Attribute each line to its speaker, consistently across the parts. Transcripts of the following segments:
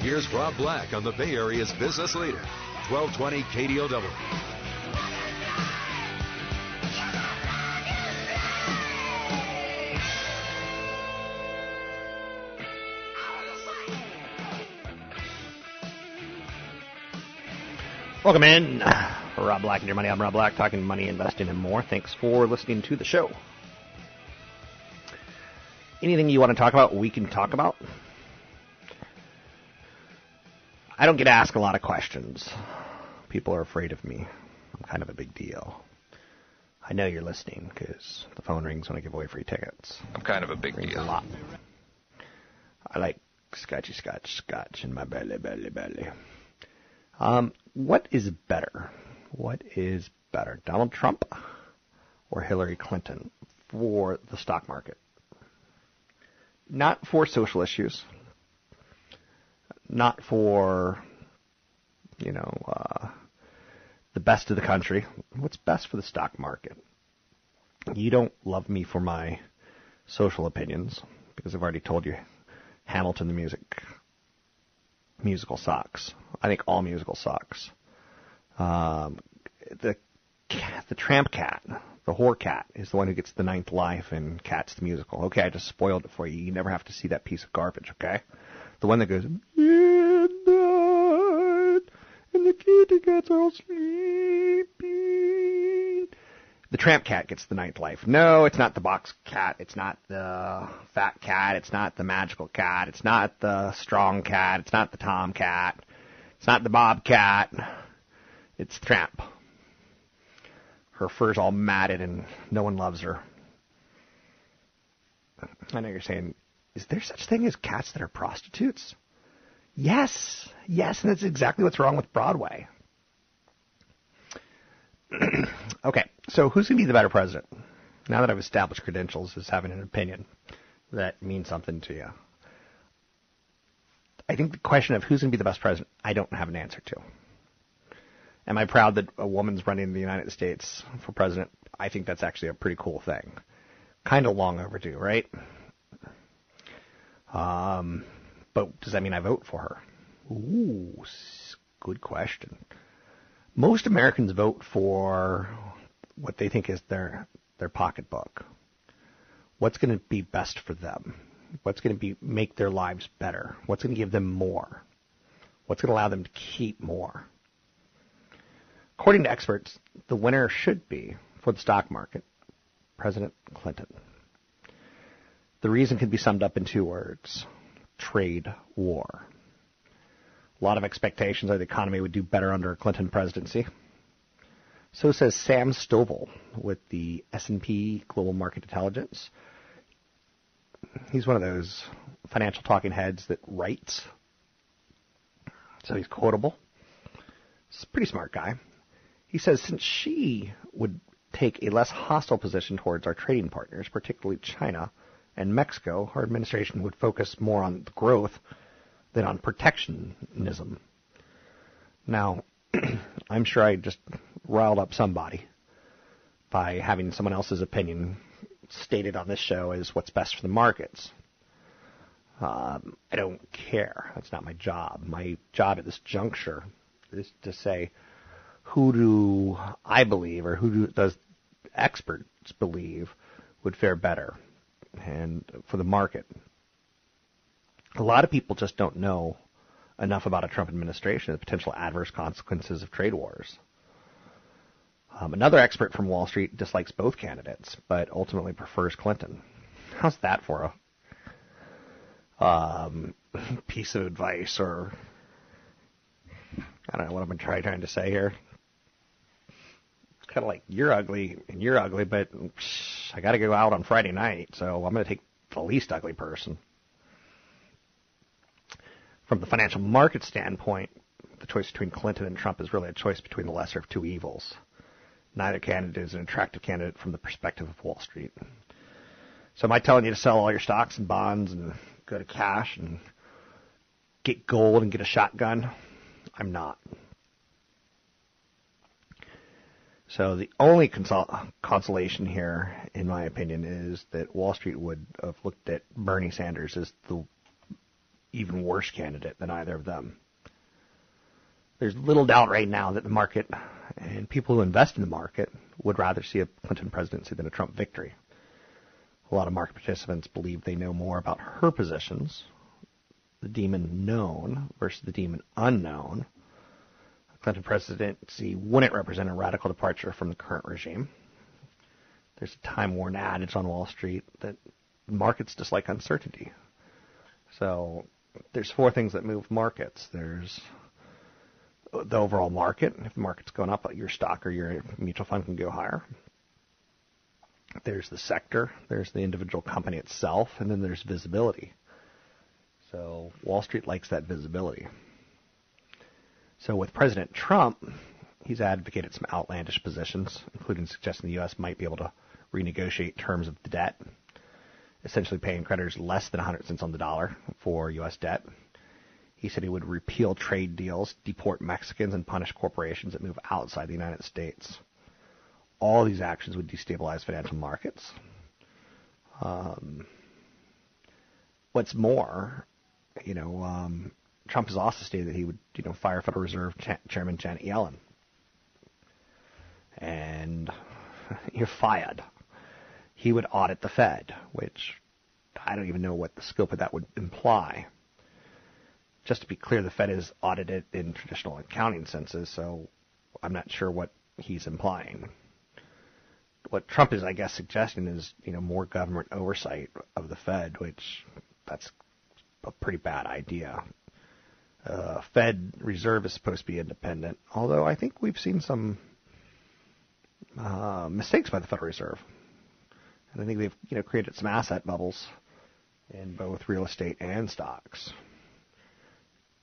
Speaker 1: Here's Rob Black on the Bay Area's business leader, 1220 KDOW.
Speaker 2: Welcome in. Rob Black and your money. I'm Rob Black, talking money, investing, and more. Thanks for listening to the show. Anything you want to talk about, we can talk about. I don't get asked a lot of questions. People are afraid of me. I'm kind of a big deal. I know you're listening because the phone rings when I give away free tickets.
Speaker 3: I'm kind of a big deal.
Speaker 2: a lot. I like scotchy scotch scotch in my belly, belly, belly. Um, what is better? What is better, Donald Trump or Hillary Clinton for the stock market? Not for social issues. Not for, you know, uh, the best of the country. What's best for the stock market? You don't love me for my social opinions because I've already told you Hamilton the music musical sucks. I think all musical sucks. Um, the the tramp cat, the whore cat, is the one who gets the ninth life in Cats the musical. Okay, I just spoiled it for you. You never have to see that piece of garbage. Okay, the one that goes midnight and the kitty cats all sleeping. The tramp cat gets the ninth life. No, it's not the box cat. It's not the fat cat. It's not the magical cat. It's not the strong cat. It's not the tom cat. It's not the bob cat. It's tramp. Her fur's all matted and no one loves her. I know you're saying, is there such thing as cats that are prostitutes? Yes, yes, and that's exactly what's wrong with Broadway. okay, so who's going to be the better president? Now that I've established credentials as having an opinion that means something to you. I think the question of who's going to be the best president, I don't have an answer to. Am I proud that a woman's running the United States for president? I think that's actually a pretty cool thing. Kind of long overdue, right? Um, but does that mean I vote for her? Ooh, good question. Most Americans vote for what they think is their their pocketbook. What's going to be best for them? What's going to be make their lives better? What's going to give them more? What's going to allow them to keep more? According to experts, the winner should be for the stock market President Clinton. The reason can be summed up in two words trade war. A lot of expectations that the economy would do better under a Clinton presidency. So says Sam Stovall with the S&P Global Market Intelligence. He's one of those financial talking heads that writes. So he's quotable. He's a pretty smart guy. He says since she would take a less hostile position towards our trading partners, particularly China and Mexico, our administration would focus more on growth than on protectionism. Now, I'm sure I just riled up somebody by having someone else's opinion stated on this show as what's best for the markets. Um, I don't care. That's not my job. My job at this juncture is to say who do I believe or who do, does experts believe would fare better and for the market. A lot of people just don't know enough about a Trump administration and the potential adverse consequences of trade wars. Um, another expert from Wall Street dislikes both candidates, but ultimately prefers Clinton. How's that for a um, piece of advice, or I don't know what I'm trying to say here. Kind of like you're ugly and you're ugly, but psh, I got to go out on Friday night, so I'm going to take the least ugly person. From the financial market standpoint, the choice between Clinton and Trump is really a choice between the lesser of two evils. Neither candidate is an attractive candidate from the perspective of Wall Street. So am I telling you to sell all your stocks and bonds and go to cash and get gold and get a shotgun? I'm not. So the only consol- consolation here, in my opinion, is that Wall Street would have looked at Bernie Sanders as the even worse candidate than either of them. There's little doubt right now that the market and people who invest in the market would rather see a Clinton presidency than a Trump victory. A lot of market participants believe they know more about her positions, the demon known versus the demon unknown. Clinton presidency wouldn't represent a radical departure from the current regime. There's a time worn adage on Wall Street that markets dislike uncertainty. So there's four things that move markets. There's the overall market. If the market's going up, your stock or your mutual fund can go higher. There's the sector, there's the individual company itself, and then there's visibility. So Wall Street likes that visibility. So with President Trump, he's advocated some outlandish positions, including suggesting the U.S. might be able to renegotiate terms of the debt, essentially paying creditors less than 100 cents on the dollar for U.S. debt. He said he would repeal trade deals, deport Mexicans, and punish corporations that move outside the United States. All these actions would destabilize financial markets. Um, what's more, you know, um, Trump has also stated that he would, you know, fire Federal Reserve Cha- Chairman Janet Yellen. And you're fired. He would audit the Fed, which I don't even know what the scope of that would imply. Just to be clear, the Fed is audited in traditional accounting senses, so I'm not sure what he's implying. What Trump is, I guess, suggesting is, you know, more government oversight of the Fed, which that's a pretty bad idea. Uh, Fed Reserve is supposed to be independent, although I think we've seen some uh, mistakes by the Federal Reserve, and I think they've you know created some asset bubbles in both real estate and stocks,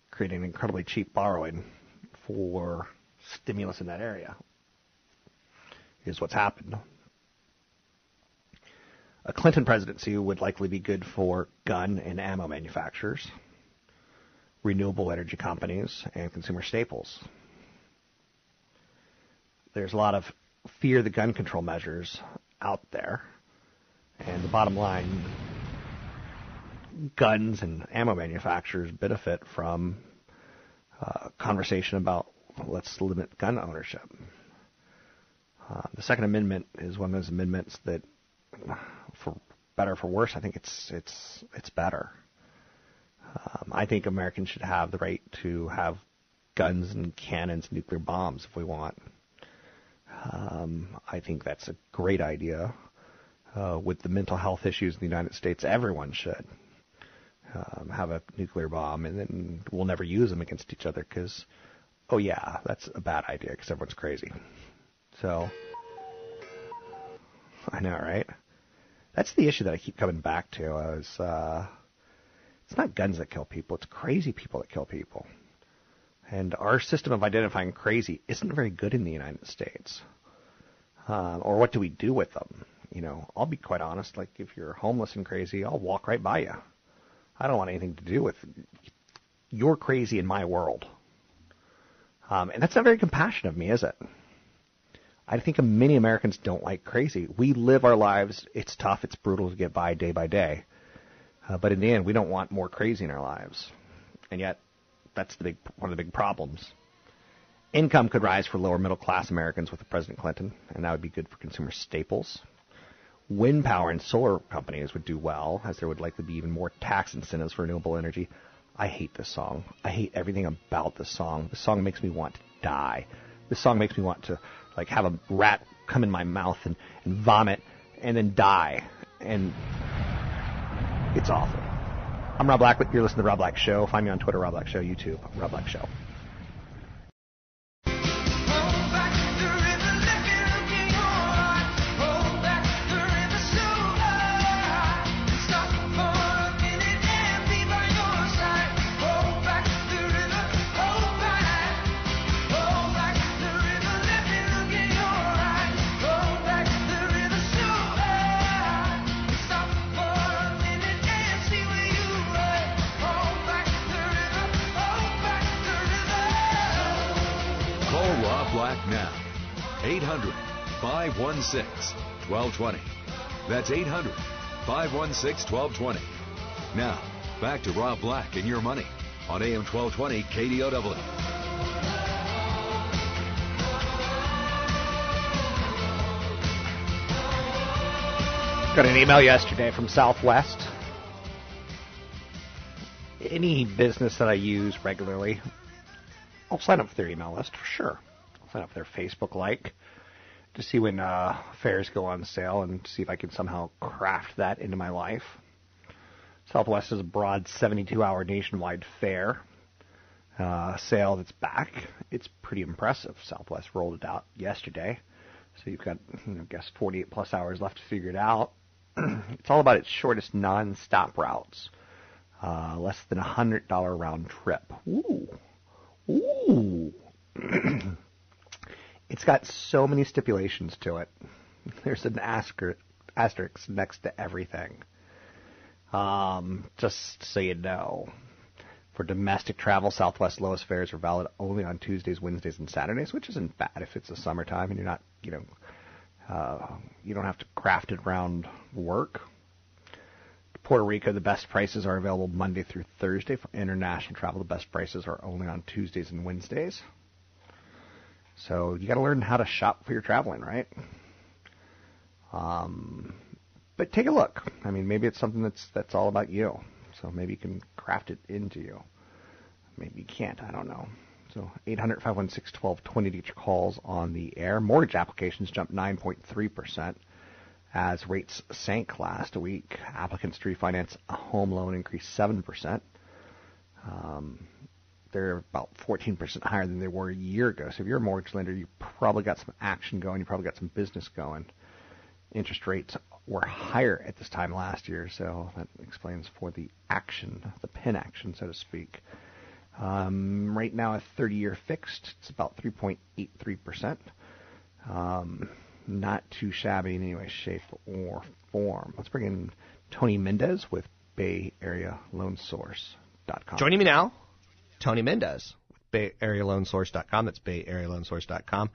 Speaker 2: creating incredibly cheap borrowing for stimulus in that area. Is what's happened. A Clinton presidency would likely be good for gun and ammo manufacturers renewable energy companies, and consumer staples. There's a lot of fear the gun control measures out there. And the bottom line guns and ammo manufacturers benefit from uh, conversation about let's limit gun ownership. Uh, the Second Amendment is one of those amendments that, for better or for worse, I think it's it's it's better. Um, I think Americans should have the right to have guns and cannons, nuclear bombs if we want. Um, I think that's a great idea. Uh, with the mental health issues in the United States, everyone should um, have a nuclear bomb, and then we'll never use them against each other because, oh yeah, that's a bad idea because everyone's crazy. So, I know, right? That's the issue that I keep coming back to. I was. Uh, it's not guns that kill people, it's crazy people that kill people. And our system of identifying crazy isn't very good in the United States. Uh, or what do we do with them? You know, I'll be quite honest. Like, if you're homeless and crazy, I'll walk right by you. I don't want anything to do with you're crazy in my world. Um, and that's not very compassionate of me, is it? I think many Americans don't like crazy. We live our lives. It's tough. It's brutal to get by day by day. Uh, but in the end, we don't want more crazy in our lives, and yet that's the big one of the big problems. Income could rise for lower middle class Americans with President Clinton, and that would be good for consumer staples. Wind power and solar companies would do well, as there would likely be even more tax incentives for renewable energy. I hate this song. I hate everything about this song. This song makes me want to die. This song makes me want to like have a rat come in my mouth and, and vomit and then die. And it's awful. I'm Rob Black. You're listening to the Rob Black Show. Find me on Twitter, Rob Black Show, YouTube, Rob Black Show.
Speaker 1: 516 1220. That's 800 516 1220. Now, back to Rob Black and your money on AM 1220 KDOW.
Speaker 2: Got an email yesterday from Southwest. Any business that I use regularly, I'll sign up for their email list for sure. I'll sign up for their Facebook like to see when uh, fares go on sale and see if I can somehow craft that into my life. Southwest is a broad 72-hour nationwide fare uh, sale that's back. It's pretty impressive. Southwest rolled it out yesterday, so you've got, you know, I guess 48 plus hours left to figure it out. it's all about its shortest non-stop routes, uh, less than a hundred dollar round trip. Ooh, ooh. it's got so many stipulations to it. There's an asterisk, next to everything. Um, just so you know, for domestic travel, Southwest lowest fares are valid only on Tuesdays, Wednesdays, and Saturdays, which isn't bad if it's the summertime and you're not, you know, uh, you don't have to craft it around work. Puerto Rico, the best prices are available Monday through Thursday. For international travel, the best prices are only on Tuesdays and Wednesdays. So you got to learn how to shop for your traveling, right? Um, but take a look. I mean, maybe it's something that's that's all about you. So maybe you can craft it into you. Maybe you can't. I don't know. So 800 516 1220 to get your calls on the air. Mortgage applications jumped 9.3% as rates sank last week. Applicants to refinance a home loan increased 7%. Um, they're about 14% higher than they were a year ago. So if you're a mortgage lender, you probably got some action going. You probably got some business going. Interest rates were higher at this time last year, so that explains for the action, the pin action, so to speak. Um, right now, a 30-year fixed, it's about 3.83%. Um, not too shabby in any way, shape, or form. Let's bring in Tony Mendez with BayAreaLoanSource.com.
Speaker 3: Joining me now, Tony Mendez with BayAreaLoanSource.com. That's BayAreaLoanSource.com.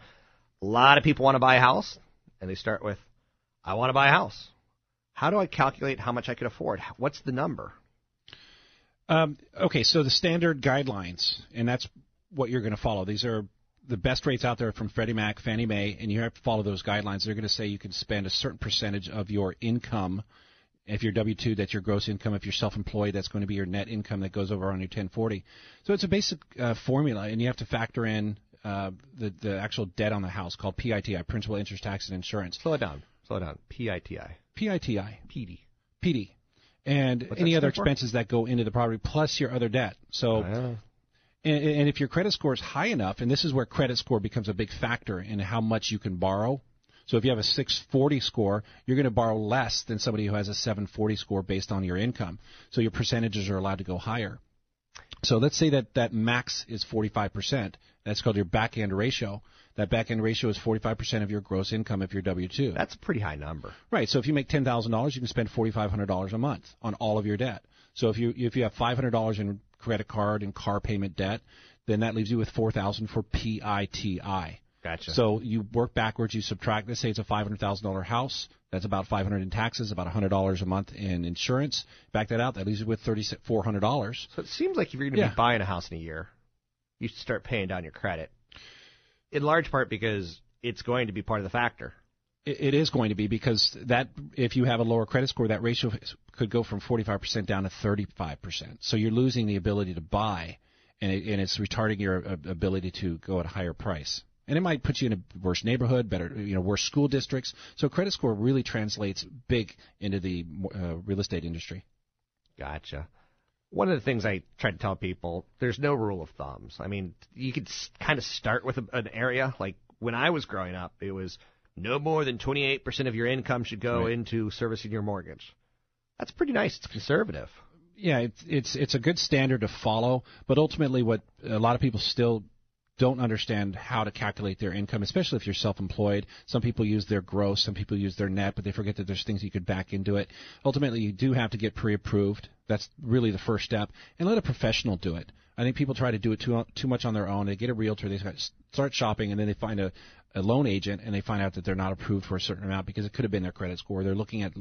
Speaker 3: A lot of people want to buy a house, and they start with, I want to buy a house. How do I calculate how much I can afford? What's the number?
Speaker 4: Um, okay, so the standard guidelines, and that's what you're going to follow. These are the best rates out there from Freddie Mac, Fannie Mae, and you have to follow those guidelines. They're going to say you can spend a certain percentage of your income. If you're W-2, that's your gross income. If you're self-employed, that's going to be your net income that goes over on your 1040. So it's a basic uh, formula, and you have to factor in uh, the the actual debt on the house called PITI, principal, interest, tax, and insurance.
Speaker 3: Slow it down. Slow it down. PITI.
Speaker 4: PITI.
Speaker 3: PD.
Speaker 4: PD. And
Speaker 3: What's
Speaker 4: any other
Speaker 3: stand for?
Speaker 4: expenses that go into the property plus your other debt. So
Speaker 3: Oh,
Speaker 4: and, and if your credit score is high enough, and this is where credit score becomes a big factor in how much you can borrow. So if you have a 640 score, you're going to borrow less than somebody who has a 740 score based on your income. So your percentages are allowed to go higher. So let's say that that max is 45%. That's called your back end ratio. That back end ratio is 45% of your gross income if you're W-2.
Speaker 3: That's a pretty high number.
Speaker 4: Right. So if you make ten thousand dollars, you can spend forty five hundred dollars a month on all of your debt. So if you if you have five hundred dollars in credit card and car payment debt, then that leaves you with four thousand for PITI.
Speaker 3: Gotcha.
Speaker 4: So you work backwards. You subtract. Let's say it's a five hundred thousand dollar house. That's about five hundred in taxes, about hundred dollars a month in insurance. Back that out. That leaves you with thirty four hundred dollars.
Speaker 3: So it seems like if you're going to
Speaker 4: Yeah.
Speaker 3: be buying a house in a year, you should start paying down your credit. In large part because it's going to be part of the factor.
Speaker 4: It, it is going to be because that if you have a lower credit score, that ratio could go from forty five percent down to thirty five percent. So you're losing the ability to buy, and it, and it's retarding your ability to go at a higher price. And it might put you in a worse neighborhood, better, you know, worse school districts. So credit score really translates big into the uh, real estate industry.
Speaker 3: Gotcha. One of the things I try to tell people, there's no rule of thumbs. I mean, you could s- kind of start with a, an area. Like when I was growing up, it was no more than 28% of your income should go
Speaker 4: Right.
Speaker 3: into servicing your mortgage. That's pretty nice. It's conservative.
Speaker 4: yeah, it's it's it's a good standard to follow, but ultimately, what a lot of people still don't understand how to calculate their income, especially if you're self-employed. Some people use their gross, some people use their net, but they forget that there's things you could back into it. Ultimately, you do have to get pre-approved. That's really the first step, and let a professional do it. I think people try to do it too too much on their own. They get a realtor, they start shopping, and then they find a a loan agent, and they find out that they're not approved for a certain amount because it could have been their credit score. They're looking at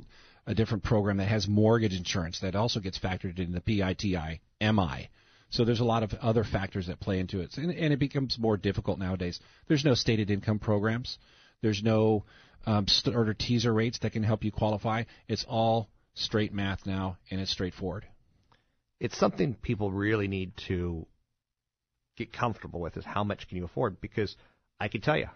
Speaker 4: a different program that has mortgage insurance that also gets factored in the PITI MI. So there's a lot of other factors that play into it, and, and it becomes more difficult nowadays. There's no stated income programs. There's no um, starter teaser rates that can help you qualify. It's all straight math now, and it's straightforward.
Speaker 3: It's something people really need to get comfortable with is how much can you afford? Because I can tell you,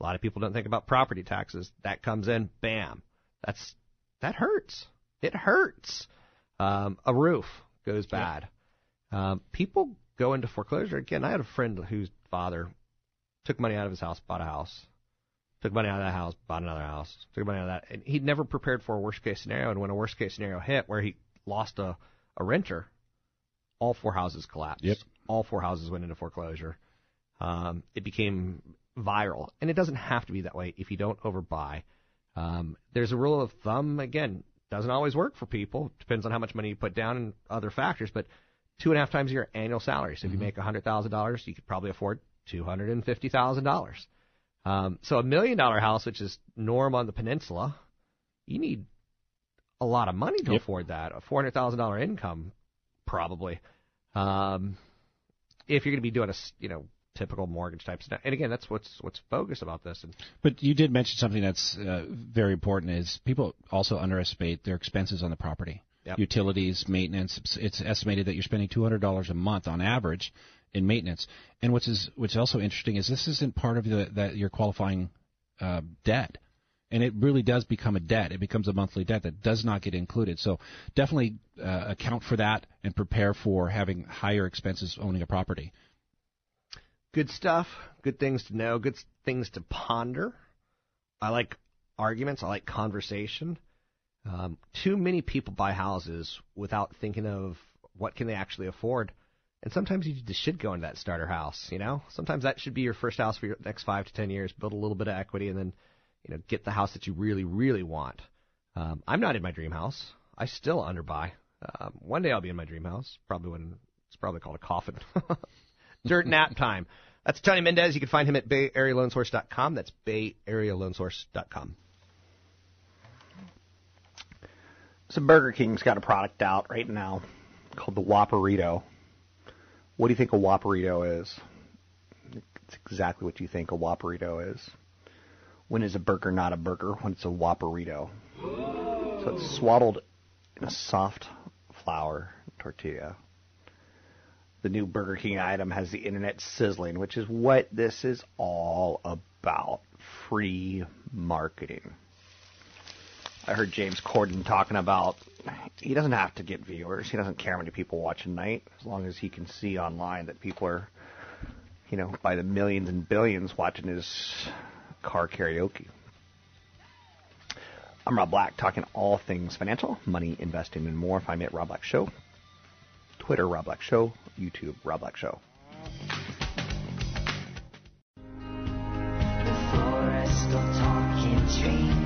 Speaker 3: a lot of people don't think about property taxes. That comes in, bam. That's that hurts. It hurts. Um, a roof goes bad. Um, people go into foreclosure again. I had a friend whose father took money out of his house, bought a house, took money out of that house, bought another house, took money out of that, and he'd never prepared for a worst case scenario. And when a worst case scenario hit, where he lost a a renter, all four houses collapsed.
Speaker 4: Yep.
Speaker 3: All four houses went into foreclosure. Um, it became viral, and it doesn't have to be that way if you don't overbuy. Um, there's a rule of thumb again. Doesn't always work for people. Depends on how much money you put down and other factors. But two and a half times your annual salary. So if you make a hundred thousand dollars, you could probably afford two hundred and fifty thousand dollars. Um, so a million dollar house, which is norm on the peninsula, you need a lot of money to
Speaker 4: Yep.
Speaker 3: afford that. A four hundred thousand dollar income, probably. Um, if you're going to be doing a, you know typical mortgage type stuff. And again, that's what's what's bogus about this. And
Speaker 4: But you did mention something that's uh, very important is people also underestimate their expenses on the property.
Speaker 3: Yep.
Speaker 4: Utilities, maintenance. It's- It's estimated that you're spending $200 a month on average in maintenance. And what's is what's also interesting is this isn't part of the, that your qualifying uh, debt. And it really does become a debt. It becomes a monthly debt that does not get included. So definitely uh, account for that and prepare for having higher expenses owning a property.
Speaker 3: good stuff, good things to know, good things to ponder. I like arguments. I like conversation. Um, too many people buy houses without thinking of what can they actually afford. And sometimes you just should go into that starter house. You know, sometimes that should be your first house for your next five to ten years. Build a little bit of equity, and then you know get the house that you really, really want. Um, I'm not in my dream house. I still underbuy. Um, one day I'll be in my dream house. Probably when it's probably called a coffin. Dirt nap time. That's Tony Mendez. You can find him at BayAreaLoanSource.com. That's BayAreaLoanSource.com.
Speaker 2: So Burger King's got a product out right now called the Whopperito. What do you think a Whopperito is? It's exactly what you think a Whopperito is. When is a burger not a burger? When it's a Whopperito. So it's swaddled in a soft flour tortilla. The new Burger King item has the internet sizzling, which is what this is all about. Free marketing. I heard James Corden talking about he doesn't have to get viewers. He doesn't care how many people watch a night as long as he can see online that people are, you know, by the millions and billions watching his car karaoke. I'm Rob Black, talking all things financial, money, investing, and more. Find me at Rob Black Show, Twitter Rob Black Show, YouTube Rob Black Show.
Speaker 5: forest of talking.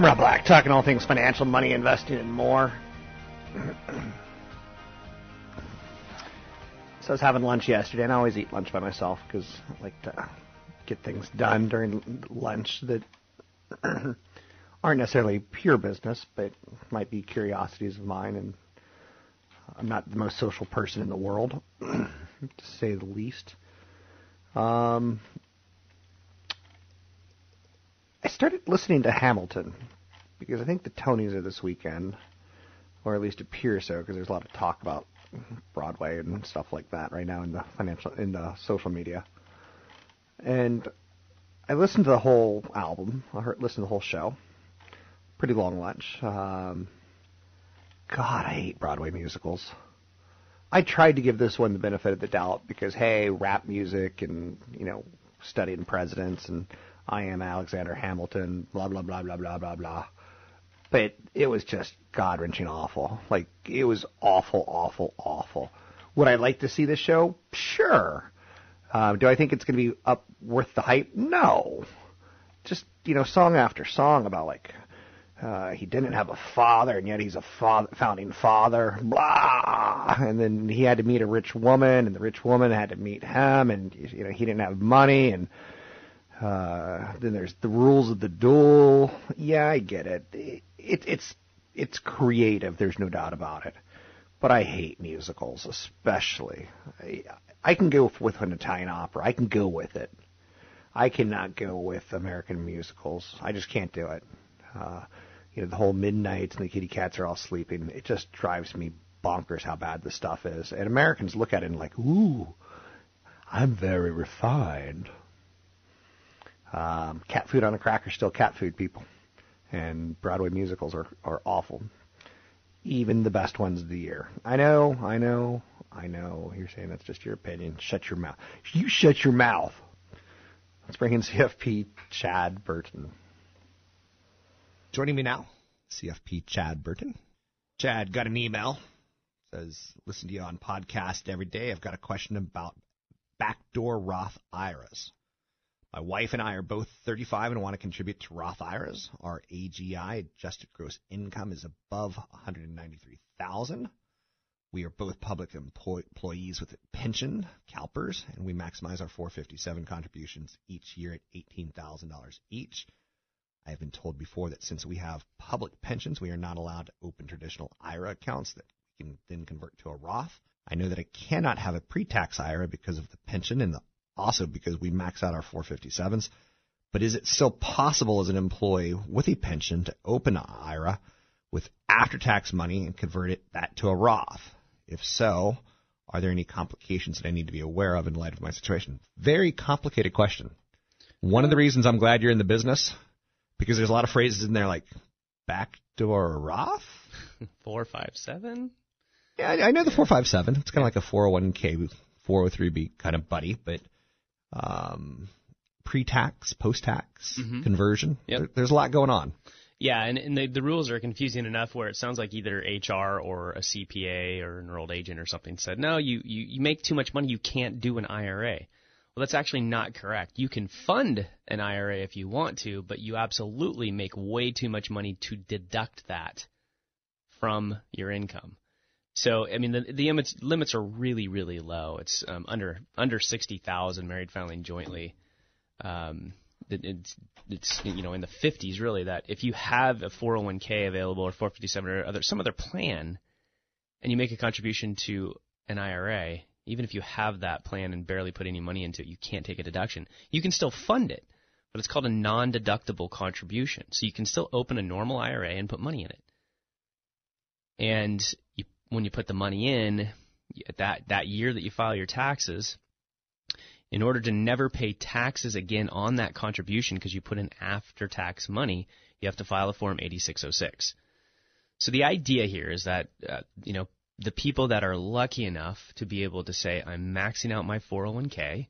Speaker 2: I'm Rob Black, talking all things financial, money, investing, and more. so I was having lunch yesterday, and I always eat lunch by myself because I like to get things done during lunch that aren't necessarily pure business, but might be curiosities of mine. And I'm not the most social person in the world, to say the least. Um, started listening to Hamilton because I think the Tonys are this weekend, or at least appear so, because there's a lot of talk about Broadway and stuff like that right now in the financial in the social media. And I listened to the whole album. I heard, listened to the whole show. Pretty long lunch. Um, God, I hate Broadway musicals. I tried to give this one the benefit of the doubt because hey, rap music and you know studying presidents and I am Alexander Hamilton, blah blah blah blah blah blah blah. But it was just god wrenching awful. Like it was awful, awful, awful. Would I like to see this show? Sure. Uh, do I think it's going to be up worth the hype? No. Just you know, song after song about like uh, he didn't have a father, and yet he's a father, founding father. Blah. And then he had to meet a rich woman, and the rich woman had to meet him, and you know he didn't have money, and uh, then there's the rules of the duel. Yeah, I get it. it. It it's it's creative. There's no doubt about it. But I hate musicals, especially. I, I can go with an Italian opera. I can go with it. I cannot go with American musicals. I just can't do it. Uh, you know, the whole midnights and the kitty cats are all sleeping. It just drives me bonkers how bad the stuff is. And Americans look at it and like, ooh, I'm very refined. Um, cat food on a cracker still cat food, people. And Broadway musicals are, are awful. Even the best ones of the year. I know, I know, I know. You're saying that's just your opinion. Shut your mouth. You shut your mouth. Let's bring in CFP Chad Burton.
Speaker 3: Joining me now, CFP Chad Burton. Chad got an email. Says, listen to you on podcast every day. I've got a question about backdoor Roth IRAs. My wife and I are both 35 and want to contribute to Roth IRAs. Our AGI adjusted gross income is above 193,000. We are both public employ- employees with pension, CalPERS, and we maximize our 457 contributions each year at $18,000 each. I have been told before that since we have public pensions, we are not allowed to open traditional IRA accounts that we can then convert to a Roth. I know that I cannot have a pre-tax IRA because of the pension and the, also because we max out our 457s. But is it still possible as an employee with a pension to open an IRA with after-tax money and convert it that to a Roth? If so, are there any complications that I need to be aware of in light of my situation? Very complicated question. One of the reasons I'm glad you're in the business because there's a lot of phrases in there like backdoor Roth.
Speaker 6: Four five seven.
Speaker 3: Yeah, I, I know the four five seven. It's kind of like a 401k, 403b kind of buddy, but um, pre-tax, post-tax
Speaker 6: Mhm.
Speaker 3: conversion.
Speaker 6: Yep.
Speaker 3: There, there's a lot going on.
Speaker 6: Yeah, and, and the, the rules are confusing enough where it sounds like either HR or a CPA or an enrolled agent or something said, no, you, you, you make too much money, you can't do an IRA. Well, that's actually not correct. You can fund an IRA if you want to, but you absolutely make way too much money to deduct that from your income. So, I mean, the, the limits, are really, really low. It's um, under under sixty thousand married filing jointly. Um, it- it's it's you know in the 50s really that if you have a 401k available or 457 or other some other plan and you make a contribution to an IRA even if you have that plan and barely put any money into it you can't take a deduction you can still fund it but it's called a non-deductible contribution so you can still open a normal IRA and put money in it and you, when you put the money in that that year that you file your taxes in order to never pay taxes again on that contribution because you put in after tax money, you have to file a form 8606. So the idea here is that uh, you know the people that are lucky enough to be able to say I'm maxing out my 401k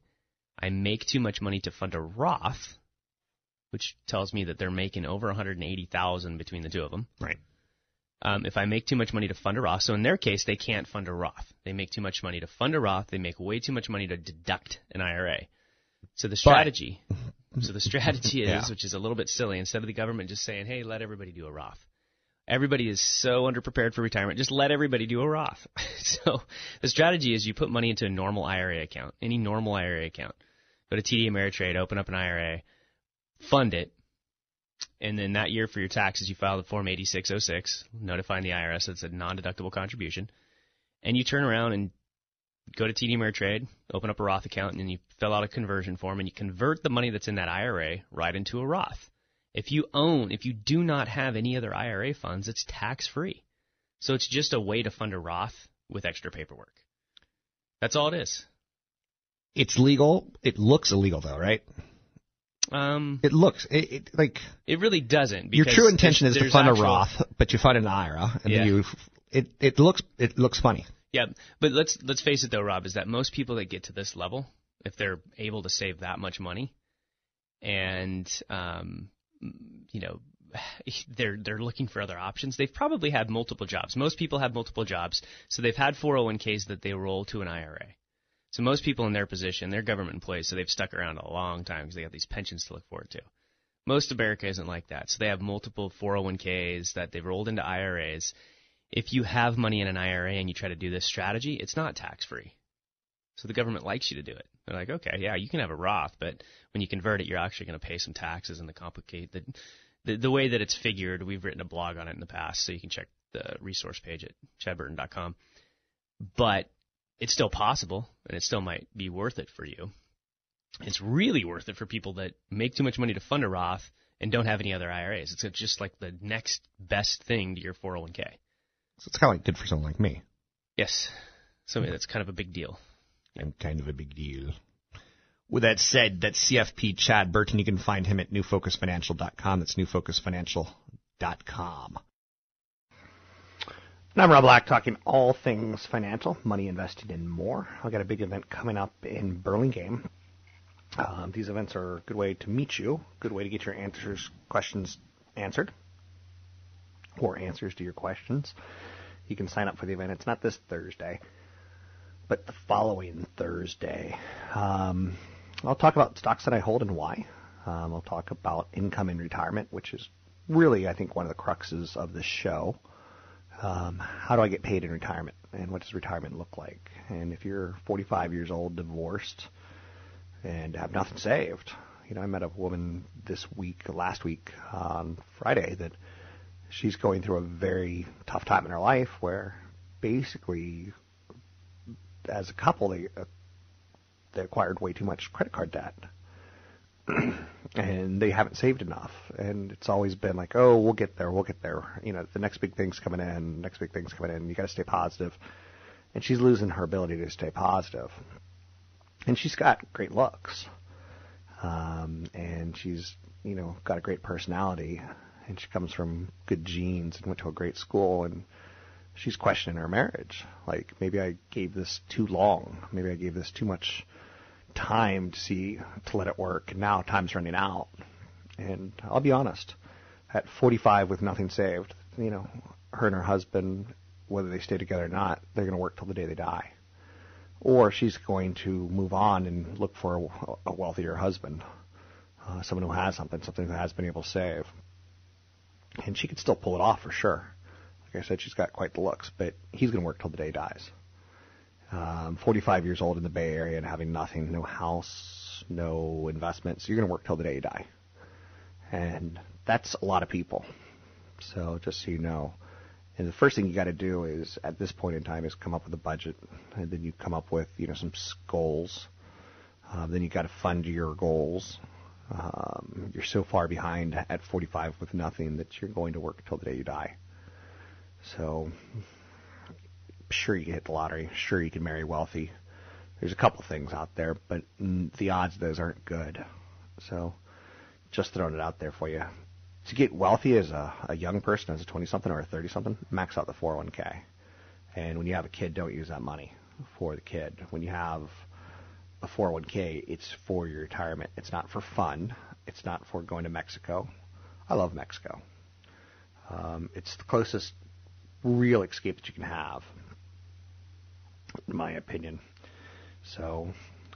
Speaker 6: I make too much money to fund a Roth, which tells me that they're making over 180,000 between the two of them.
Speaker 3: Right.
Speaker 6: Um, if I make too much money to fund a Roth, so in their case, they can't fund a Roth. They make too much money to fund a Roth. They make way too much money to deduct an IRA. So the strategy, so the strategy is,
Speaker 3: Yeah.
Speaker 6: which is a little bit silly, instead of the government just saying, "Hey, let everybody do a Roth." Everybody is so underprepared for retirement. Just let everybody do a Roth. so the strategy is you put money into a normal IRA account, any normal IRA account. Go to TD Ameritrade, open up an IRA, fund it, and then that year for your taxes, you file the Form 8606, notifying the IRS that it's a non-deductible contribution, and you turn around and go to TD Ameritrade, open up a Roth account, and then you fill out a conversion form, and you convert the money that's in that IRA right into a Roth. If you own, if you do not have any other IRA funds, it's tax-free. So it's just a way to fund a Roth with extra paperwork. That's all it is.
Speaker 3: It's legal. It looks illegal though, right?
Speaker 6: Um,
Speaker 3: It looks it, it like
Speaker 6: it really doesn't.
Speaker 3: your true intention is to fund
Speaker 6: actual-
Speaker 3: a Roth, but you fund an IRA, and
Speaker 6: Yeah.
Speaker 3: then you it it looks it looks funny.
Speaker 6: Yeah, but let's let's face it though, Rob, is that most people that get to this level, if they're able to save that much money, and um, you know, they're they're looking for other options. They've probably had multiple jobs. Most people have multiple jobs, so they've had 401ks that they roll to an IRA. So most people in their position, they're government employees, so they've stuck around a long time because they have these pensions to look forward to. Most America isn't like that. So they have multiple 401ks that they've rolled into IRAs. If you have money in an IRA and you try to do this strategy, it's not tax free. So the government likes you to do it. They're like, okay, yeah, you can have a Roth, but when you convert it, you're actually going to pay some taxes and the complicate the, the the way that it's figured. We've written a blog on it in the past, so you can check the resource page at chadburton.com. But it's still possible, and it still might be worth it for you. It's really worth it for people that make too much money to fund a Roth and don't have any other IRAs. It's just like the next best thing to your 401k.
Speaker 3: So it's kind of like good for someone like me.
Speaker 6: Yes, so that's kind of a big deal.
Speaker 3: I'm kind of a big deal. With that said, that's CFP Chad Burton. You can find him at newfocusfinancial.com. That's newfocusfinancial.com.
Speaker 2: And I'm Rob Black, talking all things financial, money invested in more. I've got a big event coming up in Burlingame. Um, these events are a good way to meet you, good way to get your answers, questions answered, or answers to your questions. You can sign up for the event. It's not this Thursday, but the following Thursday. Um, I'll talk about stocks that I hold and why. Um, I'll talk about income in retirement, which is really, I think, one of the cruxes of the show um, how do I get paid in retirement, and what does retirement look like? And if you're 45 years old, divorced, and have nothing saved, you know, I met a woman this week, last week on Friday, that she's going through a very tough time in her life where basically, as a couple, they uh, they acquired way too much credit card debt. and they haven't saved enough. And it's always been like, oh, we'll get there, we'll get there. You know, the next big thing's coming in, next big thing's coming in. You got to stay positive. And she's losing her ability to stay positive. And she's got great looks, um, and she's you know got a great personality, and she comes from good genes and went to a great school, and she's questioning her marriage. Like maybe I gave this too long, maybe I gave this too much time to see to let it work. Now time's running out. And I'll be honest, at 45 with nothing saved, you know, her and her husband, whether they stay together or not, they're going to work till the day they die. Or she's going to move on and look for a, a wealthier husband, uh, someone who has something, something who has been able to save. And she could still pull it off for sure. Like I said, she's got quite the looks, but he's going to work till the day he dies um, 45 years old in the Bay Area and having nothing, no house, no investments, you're going to work till the day you die. And that's a lot of people. So just so you know. And the first thing you got to do is, at this point in time, is come up with a budget, and then you come up with, you know, some goals. Uh, then you got to fund your goals. Um, you're so far behind at 45 with nothing that you're going to work till the day you die. So sure you can hit the lottery. Sure you can marry wealthy. There's a couple things out there, but the odds of those aren't good. So just throwing it out there for you. To get wealthy as a, a young person, as a 20 something or a 30 something, max out the 401k. And when you have a kid, don't use that money for the kid. When you have a 401k. It's for your retirement. It's not for fun. It's not for going to Mexico. I love Mexico. Um, it's the closest real escape that you can have, in my opinion. So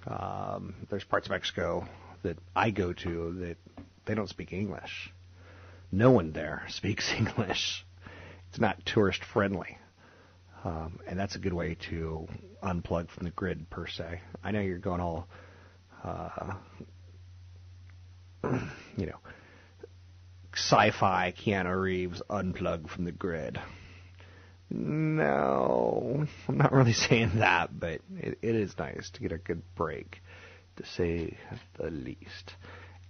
Speaker 2: um, there's parts of Mexico that I go to that they don't speak English. No one there speaks English. It's not tourist friendly. Um, and that's a good way to unplug from the grid per se. I know you're going all, uh, you know, sci-fi Keanu Reeves unplug from the grid. No, I'm not really saying that, but it, it is nice to get a good break, to say the least.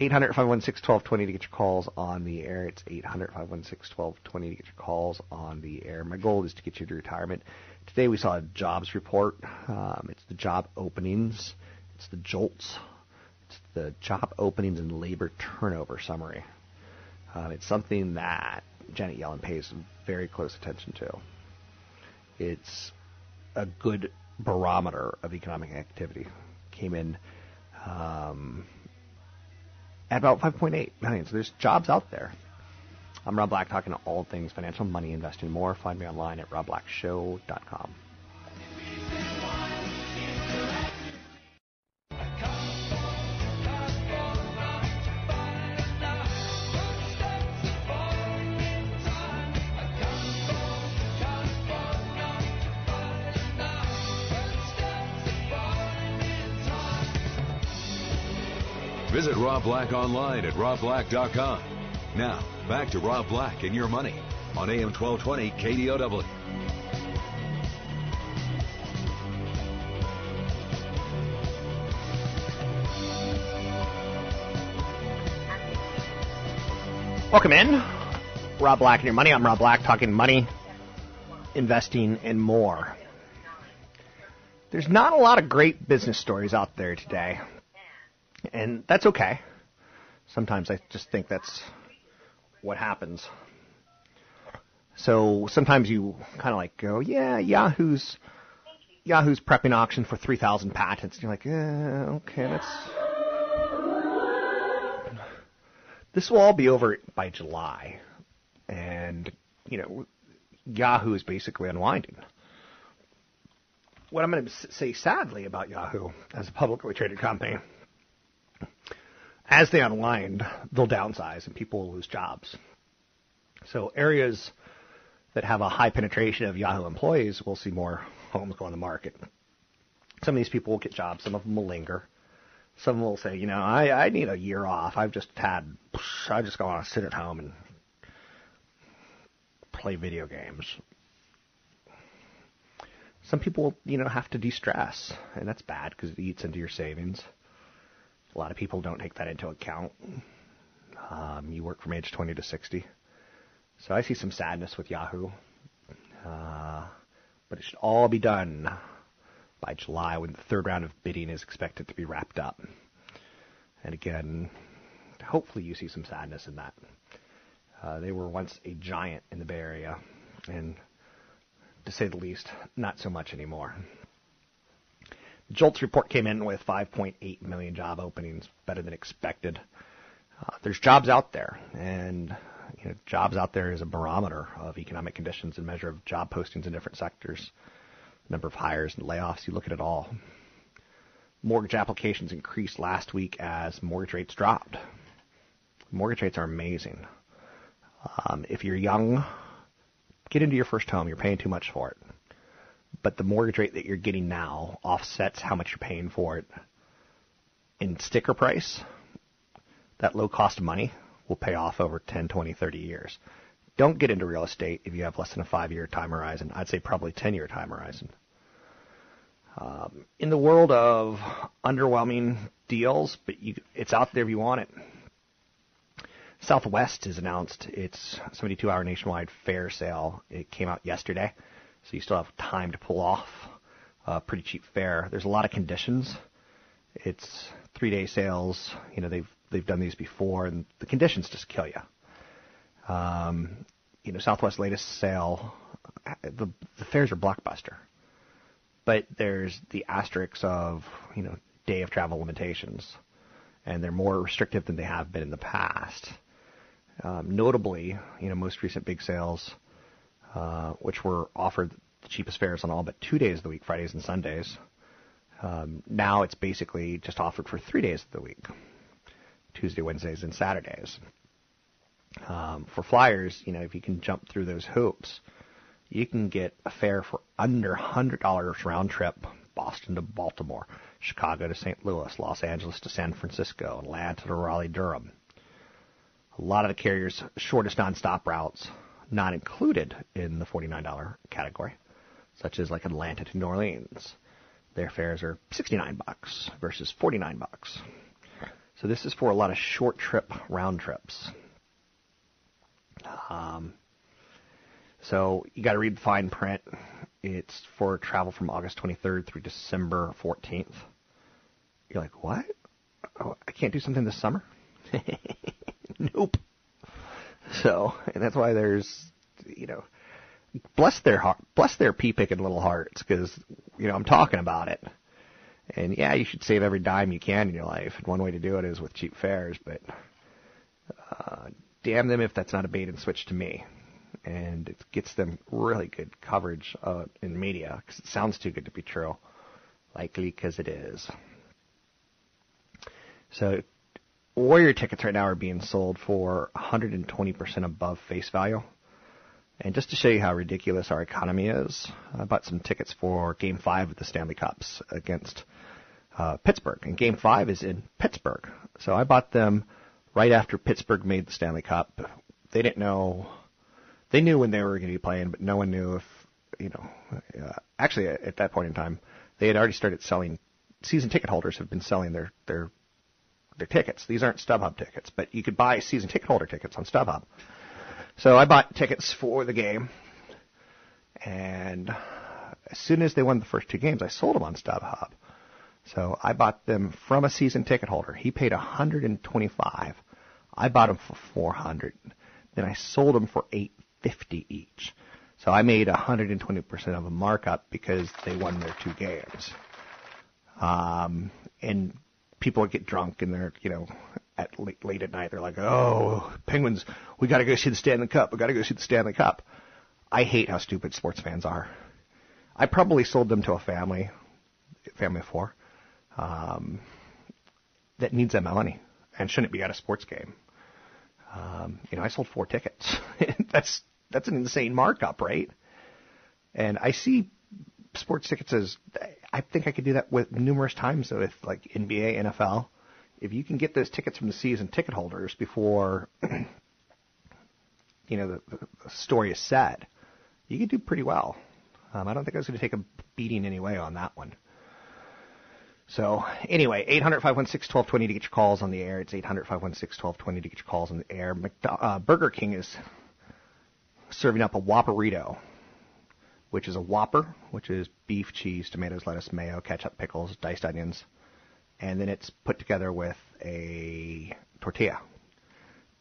Speaker 2: 800 516 1220 to get your calls on the air. It's 800 516 1220 to get your calls on the air. My goal is to get you to retirement. Today we saw a jobs report. Um, it's the job openings, it's the JOLTS, it's the job openings and labor turnover summary. Um, it's something that Janet Yellen pays very close attention to. It's a good barometer of economic activity. Came in um, at about 5.8 million. So there's jobs out there. I'm Rob Black, talking to all things financial, money, investing, more. Find me online at robblackshow.com.
Speaker 1: Visit Rob Black online at robblack.com. Now, back to Rob Black and your money on AM 1220 KDOW.
Speaker 2: Welcome in. Rob Black and your money. I'm Rob Black talking money, investing, and more. There's not a lot of great business stories out there today. And that's okay. Sometimes I just think that's what happens. So sometimes you kind of like go, yeah, Yahoo's Yahoo's prepping auction for 3,000 patents. And you're like, eh, okay, that's this will all be over by July, and you know, Yahoo is basically unwinding. What I'm going to say sadly about Yahoo as a publicly traded company as they unwind, they'll downsize and people will lose jobs. So areas that have a high penetration of Yahoo employees will see more homes go on the market. Some of these people will get jobs, some of them will linger. Some will say, you know, I, I need a year off. I've just had, I just want to sit at home and play video games. Some people, you know, have to de-stress, and that's bad because it eats into your savings. A lot of people don't take that into account. Um, you work from age 20 to 60. So I see some sadness with Yahoo. Uh, but it should all be done by July when the third round of bidding is expected to be wrapped up. And again, hopefully you see some sadness in that. Uh, they were once a giant in the Bay Area, and to say the least, not so much anymore. JOLTS report came in with 5.8 million job openings, better than expected. Uh, there's jobs out there, and you know, jobs out there is a barometer of economic conditions and measure of job postings in different sectors, number of hires and layoffs. You look at it all. Mortgage applications increased last week as mortgage rates dropped. Mortgage rates are amazing. Um, if you're young, get into your first home. You're paying too much for it but the mortgage rate that you're getting now offsets how much you're paying for it in sticker price. That low cost of money will pay off over 10, 20, 30 years. Don't get into real estate if you have less than a five year time horizon. I'd say probably 10 year time horizon. Um, in the world of underwhelming deals, but you, it's out there if you want it. Southwest has announced its 72 hour nationwide fare sale. It came out yesterday so you still have time to pull off a pretty cheap fare. There's a lot of conditions. It's three day sales. You know they've they've done these before, and the conditions just kill you. Um, you know Southwest latest sale, the the fares are blockbuster, but there's the asterisks of you know day of travel limitations, and they're more restrictive than they have been in the past. Um, notably, you know, most recent big sales, uh, which were offered the cheapest fares on all but two days of the week, Fridays and Sundays. Um, now it's basically just offered for three days of the week, Tuesday, Wednesdays, and Saturdays. Um, for flyers, you know, if you can jump through those hoops, you can get a fare for under $100 round trip, Boston to Baltimore, Chicago to St. Louis, Los Angeles to San Francisco, and Atlanta to Raleigh, Durham. A lot of the carriers' shortest nonstop routes not included in the $49 category, such as like Atlanta to New Orleans. Their fares are 69 bucks versus 49 bucks. So this is for a lot of short trip round trips. Um, so you got to read the fine print. It's for travel from August 23rd through December 14th. You're like, what? Oh, I can't do something this summer? nope. So, and that's why there's, you know, bless their heart, bless their pea picking little hearts, because you know I'm talking about it. And yeah, you should save every dime you can in your life. And one way to do it is with cheap fares, but uh, damn them if that's not a bait and switch to me. And it gets them really good coverage uh, in media because it sounds too good to be true. Likely because it is. So, Warrior tickets right now are being sold for 120% above face value. And just to show you how ridiculous our economy is, I bought some tickets for Game 5 of the Stanley Cups against uh, Pittsburgh. And Game 5 is in Pittsburgh. So I bought them right after Pittsburgh made the Stanley Cup. They didn't know, they knew when they were going to be playing, but no one knew if, you know, uh, actually at that point in time, they had already started selling, season ticket holders have been selling their, their, their tickets. These aren't StubHub tickets, but you could buy season ticket holder tickets on StubHub. So I bought tickets for the game, and as soon as they won the first two games, I sold them on StubHub. So I bought them from a season ticket holder. He paid 125. I bought them for 400. Then I sold them for 850 each. So I made 120% of a markup because they won their two games. Um, and people get drunk and they're, you know, at late, late at night, they're like, "Oh, Penguins, we got to go see the Stanley Cup. We got to go see the Stanley Cup." I hate how stupid sports fans are. I probably sold them to a family, family of four, um, that needs that money and shouldn't be at a sports game. Um, you know, I sold four tickets. that's that's an insane markup, right? And I see sports tickets as I think I could do that with numerous times with like NBA, NFL if you can get those tickets from the season ticket holders before you know the, the story is set, you can do pretty well. Um, I don't think I was going to take a beating anyway on that one. So anyway, 800-516-1220 to get your calls on the air. It's 800-516-1220 to get your calls on the air. McDo- uh, Burger King is serving up a Whopperito, which is a Whopper, which is beef, cheese, tomatoes, lettuce, mayo, ketchup, pickles, diced onions, and then it's put together with a tortilla.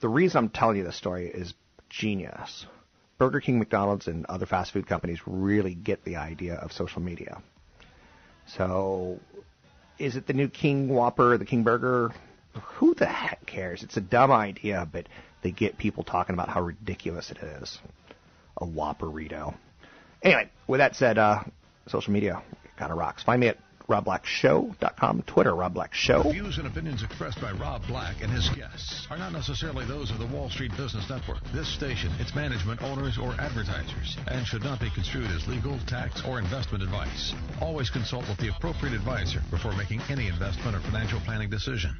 Speaker 2: The reason I'm telling you this story is genius. Burger King, McDonald's, and other fast food companies really get the idea of social media. So, is it the new King Whopper, the King Burger? Who the heck cares? It's a dumb idea, but they get people talking about how ridiculous it is. A Whopperito. Anyway, with that said, uh, social media kind of rocks. Find me at robblackshow.com, Twitter, Rob Black Show.
Speaker 7: The views and opinions expressed by Rob Black and his guests are not necessarily those of the Wall Street Business Network, this station, its management, owners, or advertisers, and should not be construed as legal, tax, or investment advice. Always consult with the appropriate advisor before making any investment or financial planning decision.